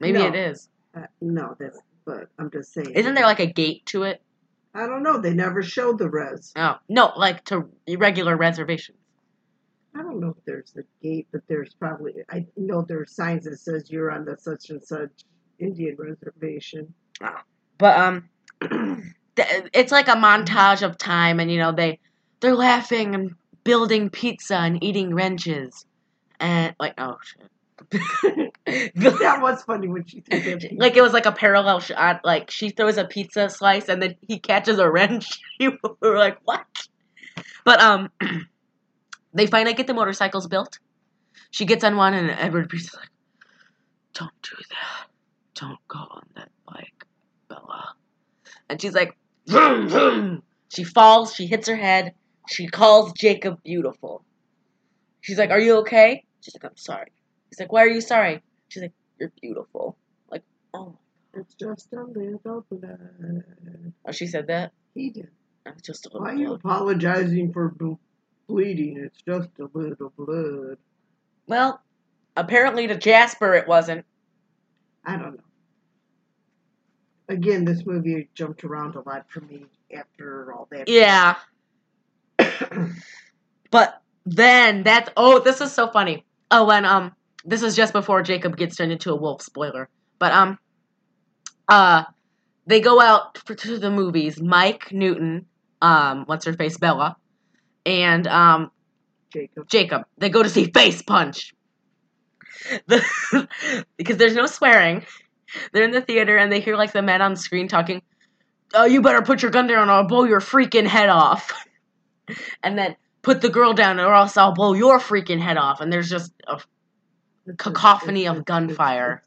Maybe No. it is. Uh, no, that's. But I'm just saying. Isn't there like a gate to it? I don't know. They never showed the res. Oh no, like to regular reservations. I don't know if there's a gate, but there's probably. I know there's signs that says you're on the such and such Indian reservation. But um, it's like a montage of time, and you know they they're laughing and building pizza and eating wrenches, and like oh shit. that was funny when she threw that. like it was like a parallel shot. Like she throws a pizza slice and then he catches a wrench. we were like, what? But um, they finally get the motorcycles built. She gets on one, and Edward Priest is like, "Don't do that. Don't go on that bike, Bella." And she's like, vroom, vroom. She falls. She hits her head. She calls Jacob beautiful. She's like, "Are you okay?" She's like, "I'm sorry." He's like, "Why are you sorry?" She's like, "You're beautiful." Like, oh, It's just a little blood. oh, she said that. He did. That's just a little. Why are you apologizing for ble- bleeding? It's just a little blood. Well, apparently to Jasper it wasn't. I don't know. Again, this movie jumped around a lot for me after all that. Yeah. but then that's oh, this is so funny. Oh, when um, this is just before Jacob gets turned into a wolf. Spoiler. But um, uh, they go out for, to the movies. Mike Newton, um, what's her face, Bella, and um, Jacob. Jacob. They go to see Face Punch. The, because there's no swearing. They're in the theater and they hear like the men on screen talking, Oh, you better put your gun down or I'll blow your freaking head off. and then put the girl down or else I'll blow your freaking head off. And there's just a cacophony of gunfire.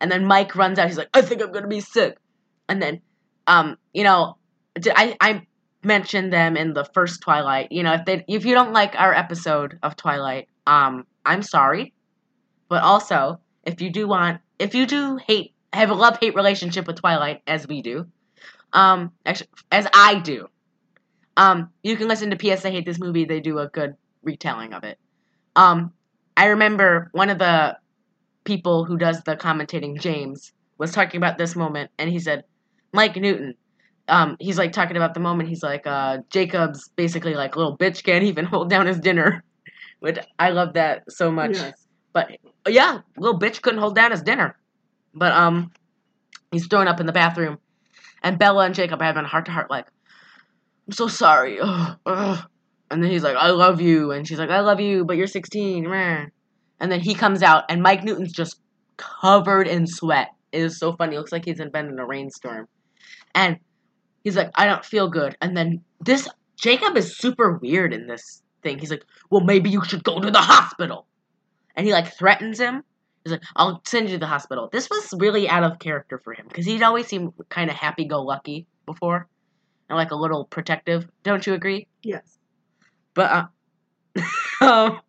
And then Mike runs out. He's like, I think I'm gonna be sick. And then, um, you know, I I mentioned them in the first Twilight. You know, if they if you don't like our episode of Twilight, um, I'm sorry, but also if you do want if you do hate have a love hate relationship with Twilight as we do, um, actually, as I do, um, you can listen to P.S. I Hate This Movie. They do a good retelling of it. Um, I remember one of the people who does the commentating, James, was talking about this moment, and he said, Mike Newton. Um, he's like talking about the moment. He's like, uh, Jacob's basically like little bitch can't even hold down his dinner, which I love that so much. Yes. But yeah, little bitch couldn't hold down his dinner. But um, he's throwing up in the bathroom, and Bella and Jacob are having a heart to heart, like, I'm so sorry. Ugh, ugh. And then he's like, I love you, and she's like, I love you, but you're 16. meh." And then he comes out, and Mike Newton's just covered in sweat. It is so funny. It looks like he's been in a rainstorm, and he's like, I don't feel good. And then this Jacob is super weird in this thing. He's like, Well, maybe you should go to the hospital and he like threatens him. He's like, "I'll send you to the hospital." This was really out of character for him because he'd always seemed kind of happy-go-lucky before, and like a little protective. Don't you agree? Yes. But uh, um,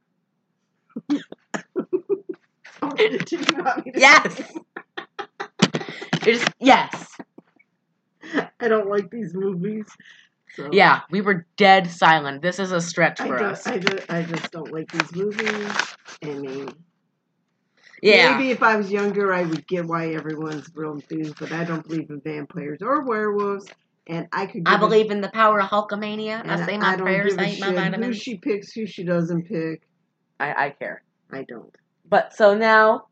did you want me to- yes, is yes, I don't like these movies. So yeah. We were dead silent. This is a stretch for don't, us. I, I just don't like these movies. I mean, yeah, maybe if I was younger, I would get why everyone's real enthused, but I don't believe in vampires or werewolves. And I could. I give a- believe in the power of Hulkamania. I say my don't prayers. I eat my shit Who she picks, who she doesn't pick, I, I care. I don't. But so now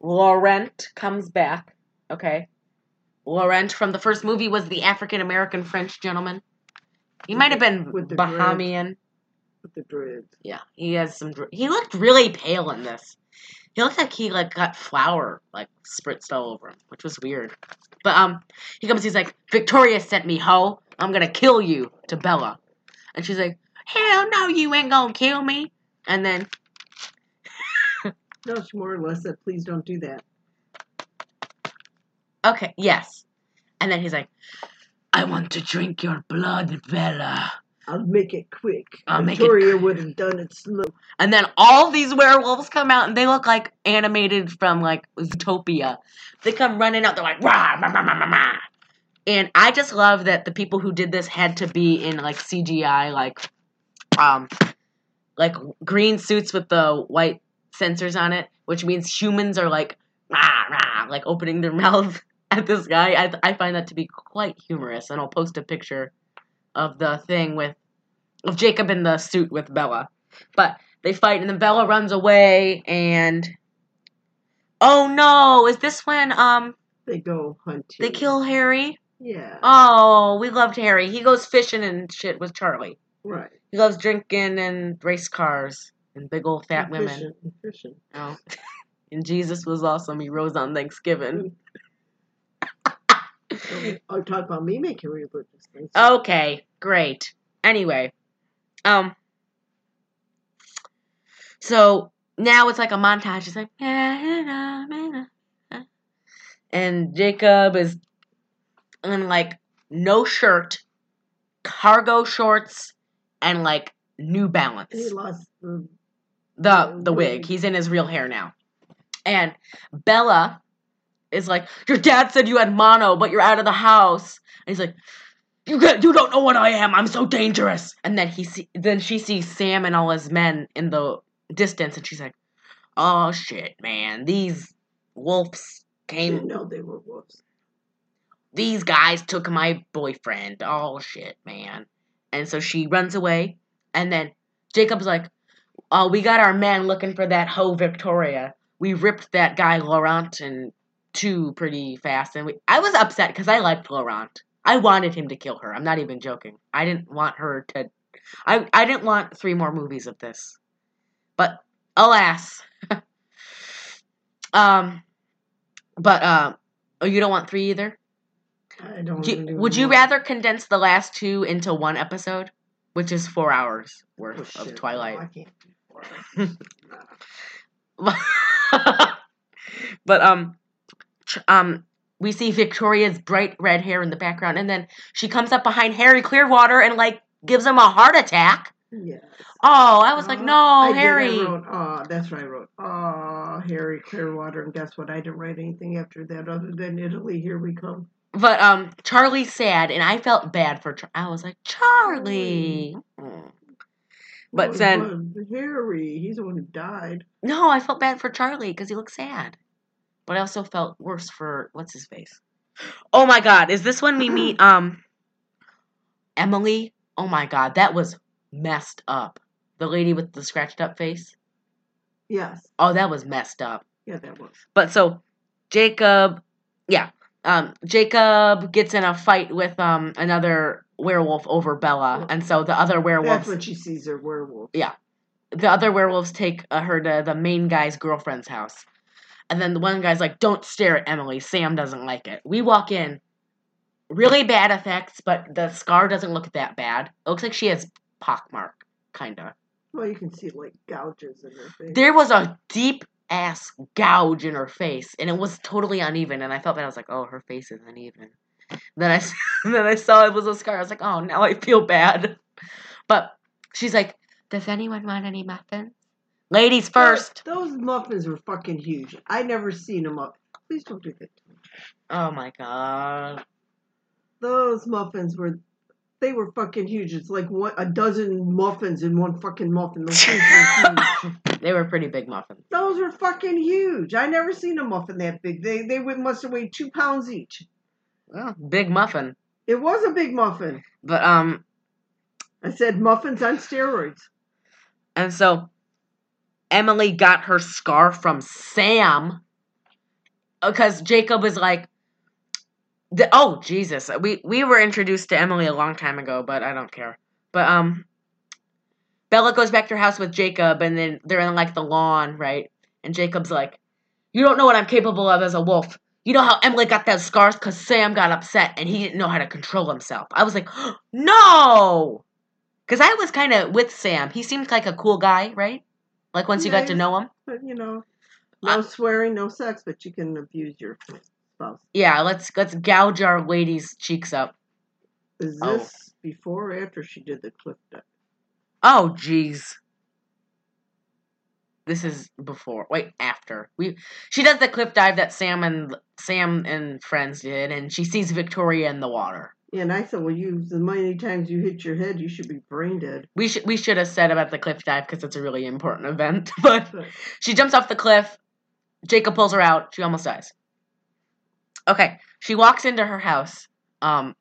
Laurent comes back. Okay. Laurent from the first movie was the African American French gentleman. He might have been with the Bahamian. With the dreads. Yeah, he has some. He looked really pale in this. He looked like he like got flour like spritzed all over him, which was weird. But um, he comes. He's like, "Victoria sent me, ho. I'm gonna kill you." To Bella, and she's like, "Hell no, you ain't gonna kill me." And then No, it's more or less that please don't do that. Okay, yes. And then he's like, I want to drink your blood, Bella. I'll make it quick. I'll make it Victoria would have done it slow. And then all these werewolves come out and they look like animated from like Zootopia. They come running out, they're like rah, rah, rah, rah, rah, rah. And I just love that the people who did this had to be in like CGI, like um like green suits with the white sensors on it, which means humans are like rah, rah, like opening their mouth at this guy. I I find that to be quite humorous, and I'll post a picture of the thing with of Jacob in the suit with Bella. But they fight and then Bella runs away and Oh no, is this when um They go hunting. they kill Harry? Yeah. Oh, we loved Harry. He goes fishing and shit with Charlie. right. He loves drinking and race cars and big old fat And women. Fishing, and fishing. Oh. and Jesus was awesome. He rose on Thanksgiving. I'll talk about me making religious things. Okay, great. Anyway, um, so now it's like a montage. It's like, and Jacob is in like no shirt, cargo shorts, and like New Balance. And he lost the. the the wig. He's in his real hair now. And Bella is like, "Your dad said you had mono, but you're out of the house." And he's like, "You get, you don't know what I am. I'm so dangerous." And then he see, then she sees Sam and all his men in the distance, and she's like, "Oh shit, man! These wolves came. know they were wolves. These guys took my boyfriend. Oh shit, man!" And so she runs away, and then Jacob's like, "Oh, we got our man looking for that hoe Victoria. We ripped that guy Laurent in two pretty fast, and we, I was upset because I liked Laurent. I wanted him to kill her. I'm not even joking. I didn't want her to. I I didn't want three more movies of this, but alas. um, but um, oh, you don't want three either. I don't. Do you- even would you rather condense the last two into one episode, which is four hours worth Oh, of shit, Twilight? no, I can't do four but um, um, we see Victoria's bright red hair in the background, and then she comes up behind Harry Clearwater and like gives him a heart attack. Yes. Oh, I was like, Uh, no, I did, I Harry. wrote, oh, that's what I wrote. Oh, Harry Clearwater, and guess what? I didn't write anything after that other than Italy. Here we come. But um, Charlie's sad, and I felt bad for. Char- I was like, Charlie. But Oh, then- Harry, he's the one who died. No, I felt bad for Charlie because he looked sad. But I also felt worse for what's his face. Oh my god, is this when we meet um Emily? Oh my god, that was messed up. The lady with the scratched up face. Yes. Oh, that was messed up. Yeah, that was. But so Jacob, yeah, um, Jacob gets in a fight with um another werewolf over Bella, and so the other werewolves That's when she sees her werewolf. Yeah. the other werewolves take uh, her to the main guy's girlfriend's house, and then the one guy's like, "Don't stare at Emily. Sam doesn't like it." We walk in, really bad effects, but the scar doesn't look that bad. It looks like she has pockmark, kinda. Well, you can see like gouges in her face. There was a deep ass gouge in her face, and it was totally uneven. And I felt bad. I was like, "Oh, her face is uneven." Then I then I saw it was a scar. I was like, "Oh, now I feel bad." But she's like, "Does anyone want any muffins?" Ladies first. Those, muffins were fucking huge. I never seen them up. Please don't do that. to me. Oh my god. Those muffins were. They were fucking huge. It's like one, a dozen muffins in one fucking muffin. Those things were huge. They were pretty big muffins. Those were fucking huge. I never seen a muffin that big. They they must have weighed two pounds each. Well, big muffin. It was a big muffin. But um, I said muffins on steroids. and so Emily got her scar from Sam because Jacob was like, the, "Oh Jesus, we we were introduced to Emily a long time ago, but I don't care." But um, Bella goes back to her house with Jacob, and then they're in like the lawn, right? And Jacob's like, "You don't know what I'm capable of as a wolf." You know how Emily got those scars because Sam got upset and he didn't know how to control himself. I was like, no! Because I was kind of with Sam. He seemed like a cool guy, right? Like once you got to know him. But you know, no Uh, swearing, no sex, but you can abuse your spouse. Yeah, let's let's gouge our ladies' cheeks up. Is Oh. this before or after she did the cliff dive? Oh, jeez. This is before. Wait, after. We she does the cliff dive that Sam and Sam and friends did, and she sees Victoria in the water. Yeah, and I thought, well, you the many times you hit your head, you should be brain dead. We should we should have said about the cliff dive because it's a really important event. But But she jumps off the cliff. Jacob pulls her out. She almost dies. Okay, she walks into her house, um,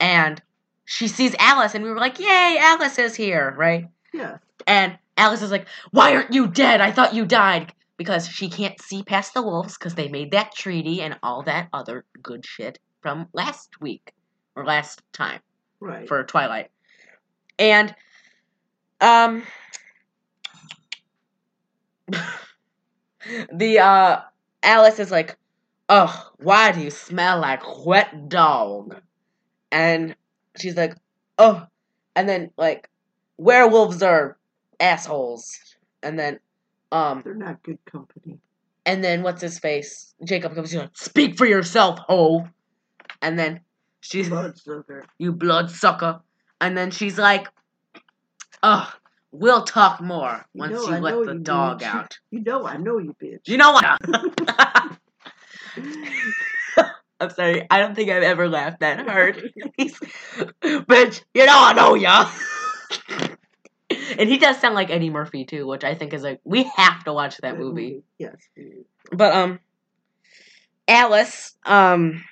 and she sees Alice, and we were like, "Yay, Alice is here!" Right? yeah, And Alice is like, Why aren't you dead? I thought you died. Because she can't see past the wolves because they made that treaty and all that other good shit from last week or last time right. for Twilight. And, um, the, uh, Alice is like, Oh, why do you smell like wet dog? And she's like, Oh, and then, like, werewolves are assholes. And then, um, They're not good company. and then what's his face? Jacob comes, like, Speak for yourself, ho! And then she's, Bloodsucker. You bloodsucker. And then she's like, Ugh, we'll talk more You once know you let the you, dog bitch." out. You know, I know you, bitch. You know what? I'm sorry. I don't think I've ever laughed that hard. Bitch, you know I know ya. and he does sound like Eddie Murphy too, which I think is like we have to watch that movie. Yes. But um, Alice um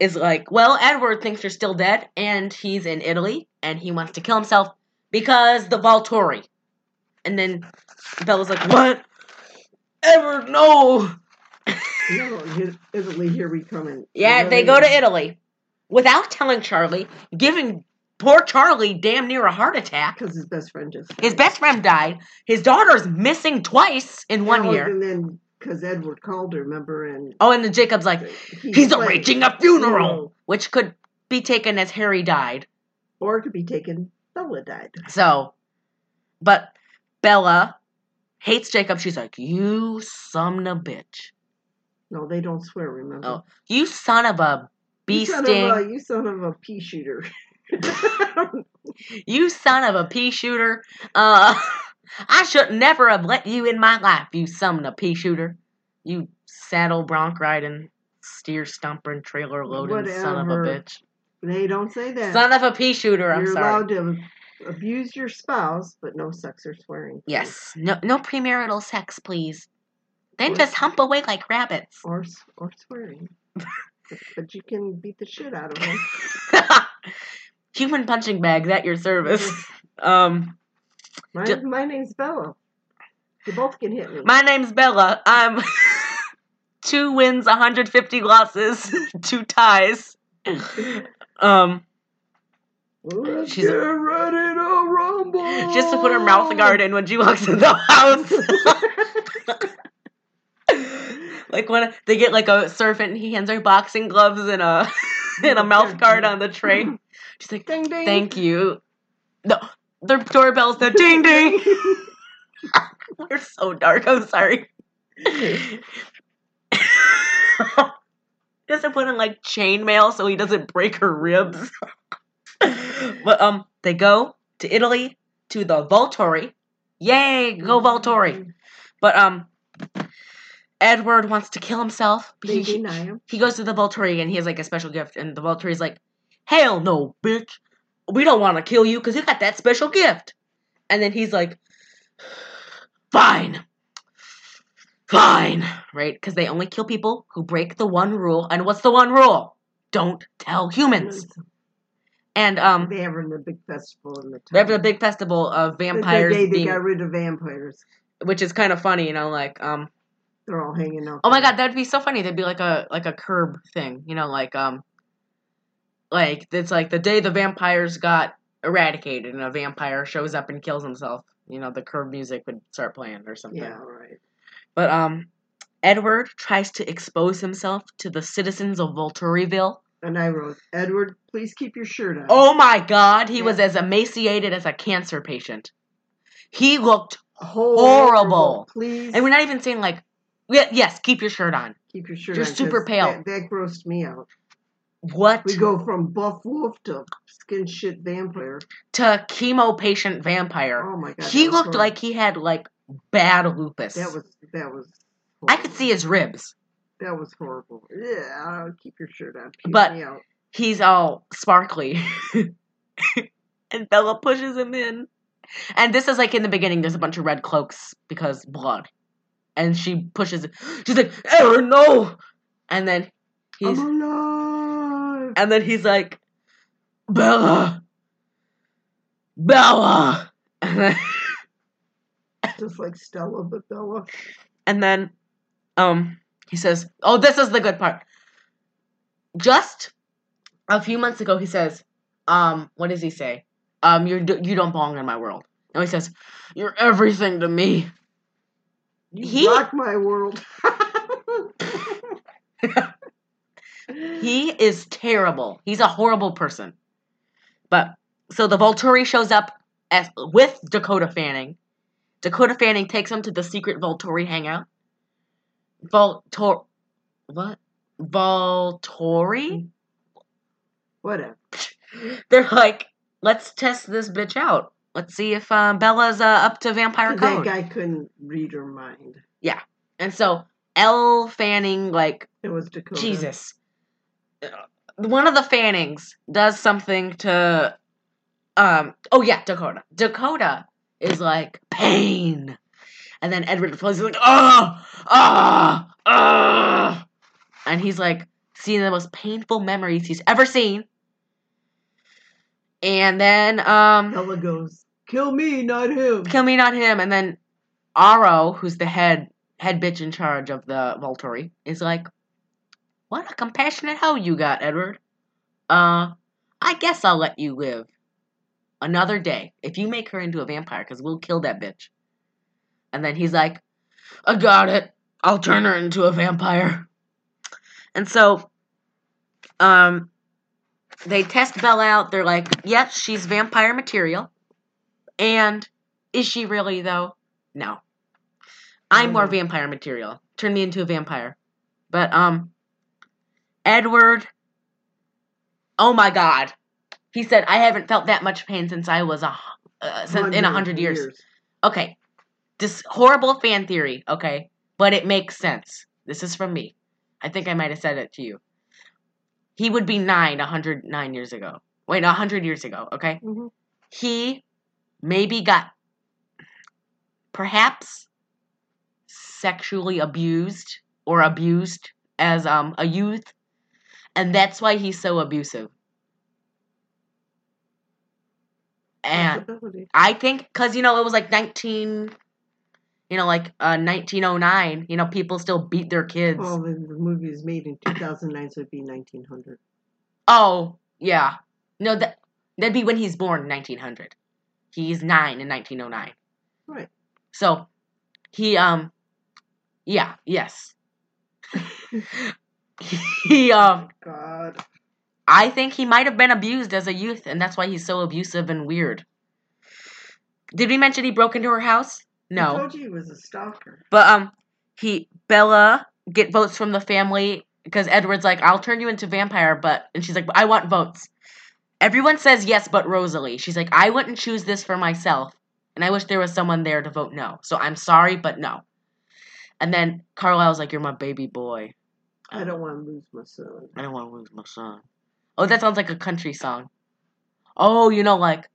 is like, well, Edward thinks you're still dead, and he's in Italy, and he wants to kill himself because the Volturi. And then Bella's like, what? Edward, no. No, Italy, here we come in. Yeah, they go to Italy without telling Charlie, giving poor Charlie damn near a heart attack. Because his best friend just. His best friend died. His daughter's missing twice in one Well, year. And then, because Edward called her, remember? And Oh, and then Jacob's like, he he's played- arranging a funeral, funeral. which could be taken as Harry died. Or it could be taken, Bella died. So, but Bella hates Jacob. She's like, you son of a bitch. No, they don't swear, remember? Oh, You son of a bee you son, sting. of a, you son of a pea shooter. You son of a pea shooter. Uh, I should never have let you in my life, you son of a pea shooter. You saddle bronc riding, steer stumping, trailer loading son of a bitch. they don't say that. Son of a pea shooter, I'm sorry. You're allowed to abuse your spouse, but no sex or swearing. Yes. No no premarital sex, please. Then Or- just hump away like rabbits. Or, or swearing. but, but you can beat the shit out of them. Human punching bags at your service. Um, My, Ju- my name's Bella. You both can hit me. my name's Bella. I'm two wins, 150 losses, two ties. Um, Let's she's a- get ready to rumble. just to put her mouth guard in when she walks in the house. like when they get like a servant, and he hands her boxing gloves and a and a mouth guard on the tray. She's like, Ding ding. "Thank you." No, their doorbell's the ding ding. We're so dark. I'm sorry. doesn't put in like chainmail so he doesn't break her ribs. but um, they go to Italy to the Volturi. Yay, go Volturi! But um, Edward wants to kill himself. He, him. he goes to the Volturi and he has like a special gift, and the Volturi's like, "Hell no, bitch! We don't want to kill you because you got that special gift." And then he's like, "Fine, fine, right? Because they only kill people who break the one rule. And what's the one rule? Don't tell humans." And um, They having a big festival in the town. they're having a big festival of vampires day they being, got rid of vampires. which is kind of funny, you know, like um, They're all hanging out. Oh my god, that'd be so funny. There'd be like a like a curb thing, you know, like um like it's like the day the vampires got eradicated and a vampire shows up and kills himself. You know, the curb music would start playing or something. Yeah, right. But um Edward tries to expose himself to the citizens of Volturiville. And I wrote, Edward, please keep your shirt on. Oh my god, he was as emaciated as a cancer patient. He looked horrible. horrible. Please and we're not even saying like yeah, yes, keep your shirt on. keep your shirt on. you're super pale. That, that grossed me out. What We go from buff wolf to skin shit vampire. to chemo patient vampire. Oh my god. he looked horrible. like he had like bad lupus. that was that was. I could see his ribs. That was horrible. Yeah, I'll keep your shirt on. Puke But-. He's all sparkly. and Bella pushes him in. And this is like in the beginning, there's a bunch of red cloaks because blood. And she pushes. She's like, Aaron, no! And then he's. And then he's like, Bella! Bella! And then, Just like Stella, but Bella. and then um he says, Oh, this is the good part. Just a few months ago, he says, um, what does he say? Um, you're you don't belong in my world. No, he says, You're everything to me. You He- rock my world. He is terrible. He's a horrible person. But so the Volturi shows up as with Dakota Fanning. Dakota Fanning takes him to the secret Volturi hangout. Voltor what? Volturi? Whatever. They're like, let's test this bitch out. Let's see if uh, Bella's uh, up to vampire 'Cause that guy couldn't read her mind. Yeah, and so Elle Fanning like It was Dakota. Jesus. One of the Fannings does something to um oh yeah, Dakota. Dakota is like pain. And then Edward is like, oh, ah, ah. And he's like seeing the most painful memories he's ever seen. And then um Bella goes, kill me, not him. kill me, not him. And then Aro, who's the head head bitch in charge of the Volturi, is like, "What a compassionate hoe you got, Edward. Uh, I guess I'll let you live another day if you make her into a vampire, because we'll kill that bitch." And then he's like, "I got it. I'll turn her into a vampire." And so, um, they test Bella out. They're like, "Yes, she's vampire material." And is she really though? No. I'm more Mhm. vampire material. Turn me into a vampire. But um Edward Oh my god. He said I haven't felt that much pain since I was a uh, since, in a hundred years. Okay. This horrible fan theory, okay? But it makes sense. This is from me. I think I might have said it to you. He would be nine a hundred nine years ago. Wait, a hundred years ago, okay? Mhm. he maybe got perhaps sexually abused or abused as um a youth and that's why he's so abusive and i think because you know it was like 19 you know like uh 1909 you know people still beat their kids Well, the, the movie was made in 2009, so it'd be 1900. oh yeah no that that'd be when he's born 1900 he's nine in 1909 Right. So he um yeah, yes. he um God. I think he might have been abused as a youth and that's why he's so abusive and weird. Did we mention he broke into her house? I No. told you he was a stalker. But um he Bella get votes from the family because Edward's like, I'll turn you into vampire, but and she's like, I want votes. Everyone says yes but Rosalie. She's like, I wouldn't choose this for myself. And I wish there was someone there to vote no. So I'm sorry, but no. And then Carlisle's like, You're my baby boy. I don't want to lose my son. I don't want to lose my son. Oh, that sounds like a country song. Oh, you know, like,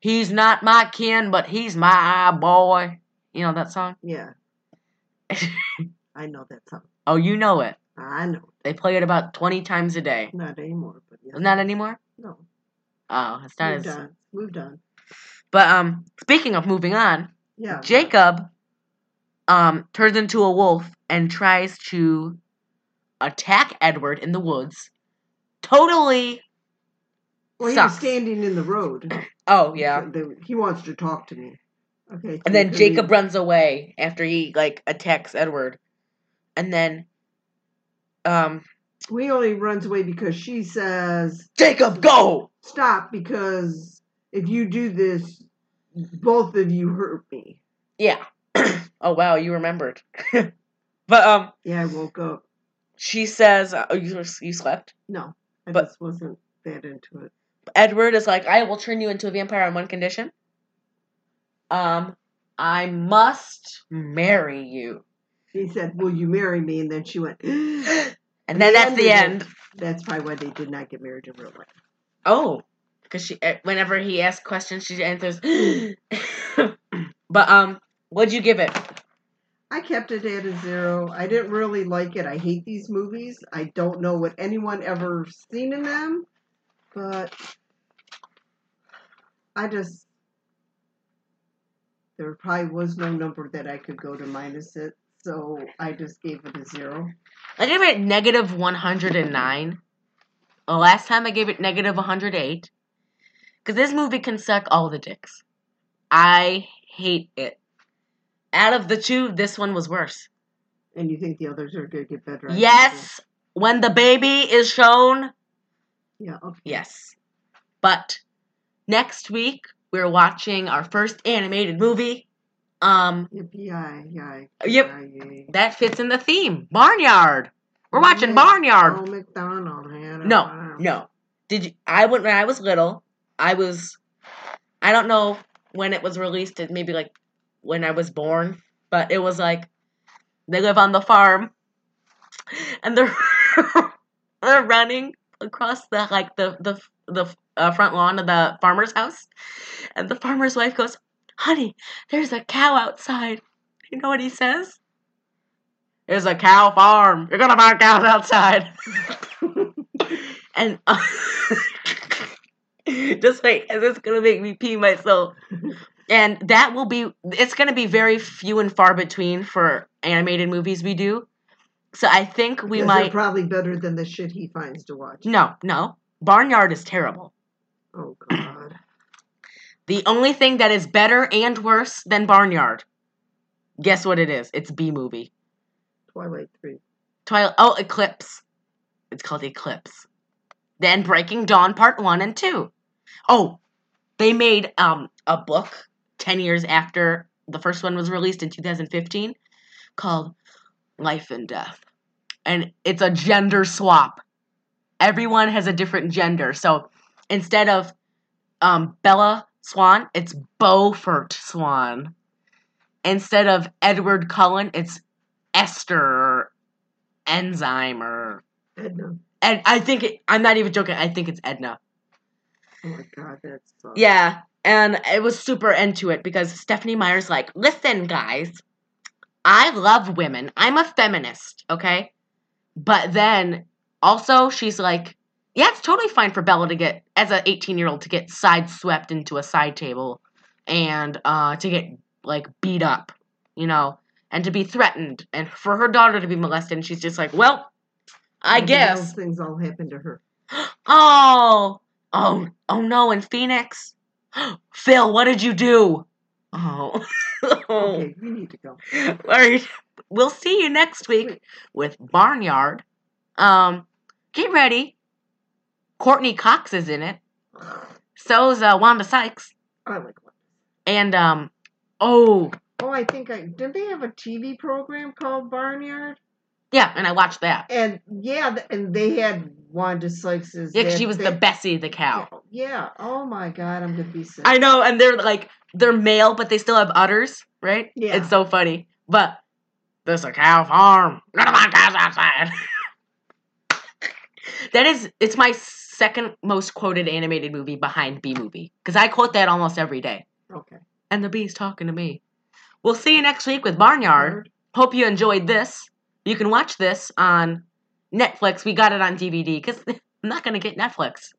he's not my kin, but he's my boy. You know that song? Yeah. I know that song. oh, you know it. I know. They play it about 20 times a day. Not anymore, but yeah. Not anymore? No. Oh, it's not Moved as. on. Moved on. But, um, speaking of moving on, Yeah. Jacob, um, turns into a wolf and tries to attack Edward in the woods. Totally. Well, he was sucks. standing in the road. Oh, yeah. The- He wants to talk to me. Okay. And then Jacob runs away after he like attacks Edward. And then um We only runs away because she says, Jacob go. "Stop!" Because if you do this, both of you hurt me. Yeah. oh wow, you remembered. but um Yeah, I woke up. She says uh, oh, you you slept. No, I But- just wasn't that into it. Edward is like, I will turn you into a vampire on one condition. Um, I must marry you. He said, "Will you marry me?" And then she went. and And then that's the end. That's probably why they did not get married in real life. Oh, because she, eh, whenever he asks questions, she answers. but um, what'd you give it? I kept it at a zero. I didn't really like it. I hate these movies. I don't know what anyone ever seen in them, but I just there probably was no number that I could go to minus it, so I just gave it a zero. I gave it negative one hundred and nine. The last time I gave it negative one hundred eight. Because this movie can suck all the dicks. I hate it. Out of the two, this one was worse. And you think the others are gonna get better? I Yes, when the baby is shown. Yeah. Okay. yes. But next week we're watching our first animated movie. Um, Yippee yay yay. Yep. yay. that fits in the theme. Barnyard. We're watching Barnyard. Old McDonald had a No, no. Did you? I went when I was little. I was. I don't know when it was released. It maybe like when I was born, but it was like they live on the farm, and they're they're running across the like the the the uh, front lawn of the farmer's house, and the farmer's wife goes, "Honey, there's a cow outside." You know what he says? There's a cow farm. You're gonna find cows outside. and uh, just wait, it's gonna make me pee myself. And that will be it's gonna be very few and far between for animated movies we do. So I think we Because might probably better than the shit he finds to watch. No, no. Barnyard is terrible. Oh God. The only thing that is better and worse than Barnyard. Guess what it is? It's Bee Movie. Twilight Three. Twilight oh Eclipse. It's called Eclipse. Then Breaking Dawn Part 1 and 2. Oh, they made um a book 10 years after the first one was released in 2015 called Life and Death. And it's a gender swap. Everyone has a different gender. So instead of um Bella Swan, it's Beaufort Swan. Instead of Edward Cullen, it's Esther Enzyme or Edna. and I think it, I'm not even joking. I think it's Edna. Oh my God, that's Yeah, and it was super into it because Stephenie Meyer's like, listen, guys, I love women. I'm a feminist, okay? But then also she's like, yeah, it's totally fine for Bella to get, as an 18 year old, to get sideswept into a side table and uh, to get like beat up, you know, and to be threatened, and for her daughter to be molested. And she's just like, well, I and guess. Those things all happened to her. Oh, oh, oh no, in Phoenix. Phil, what did you do? Oh. Okay, we need to go. All right. We'll see you next week with Barnyard. Um, get ready. Courteney Cox is in it. So's uh, Wanda Sykes. I like one. And um, oh Oh, I think I did. They have a TV program called Barnyard, yeah, and I watched that. and yeah, and they had Wanda Sykes's. Yeah, 'cause she was the that- Bessie the cow. Yeah. Oh my God, I'm gonna be sick. I know, and they're like they're male, but they still have udders, right? Yeah. It's so funny. But there's a cow farm. None of my cows outside. that is, it's my second most quoted animated movie behind Bee Movie because I quote that almost every day. okay. And the bee's talking to me. We'll see you next week with Barnyard. Hope you enjoyed this. You can watch this on Netflix. We got it on DVD because I'm not gonna get Netflix.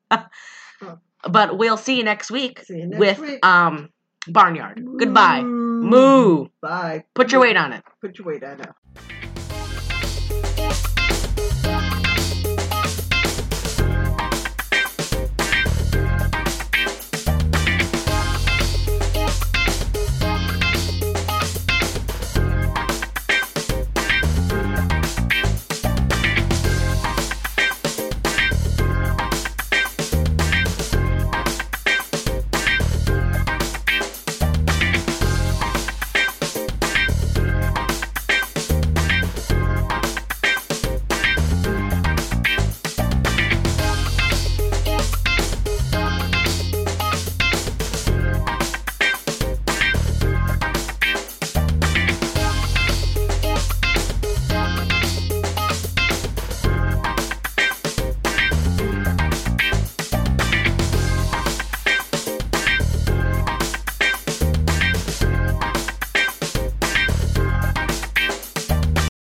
but we'll see you next week you next with week. um Barnyard. Goodbye. Moo. Moo. Bye. Put your weight on it. Put your weight on it.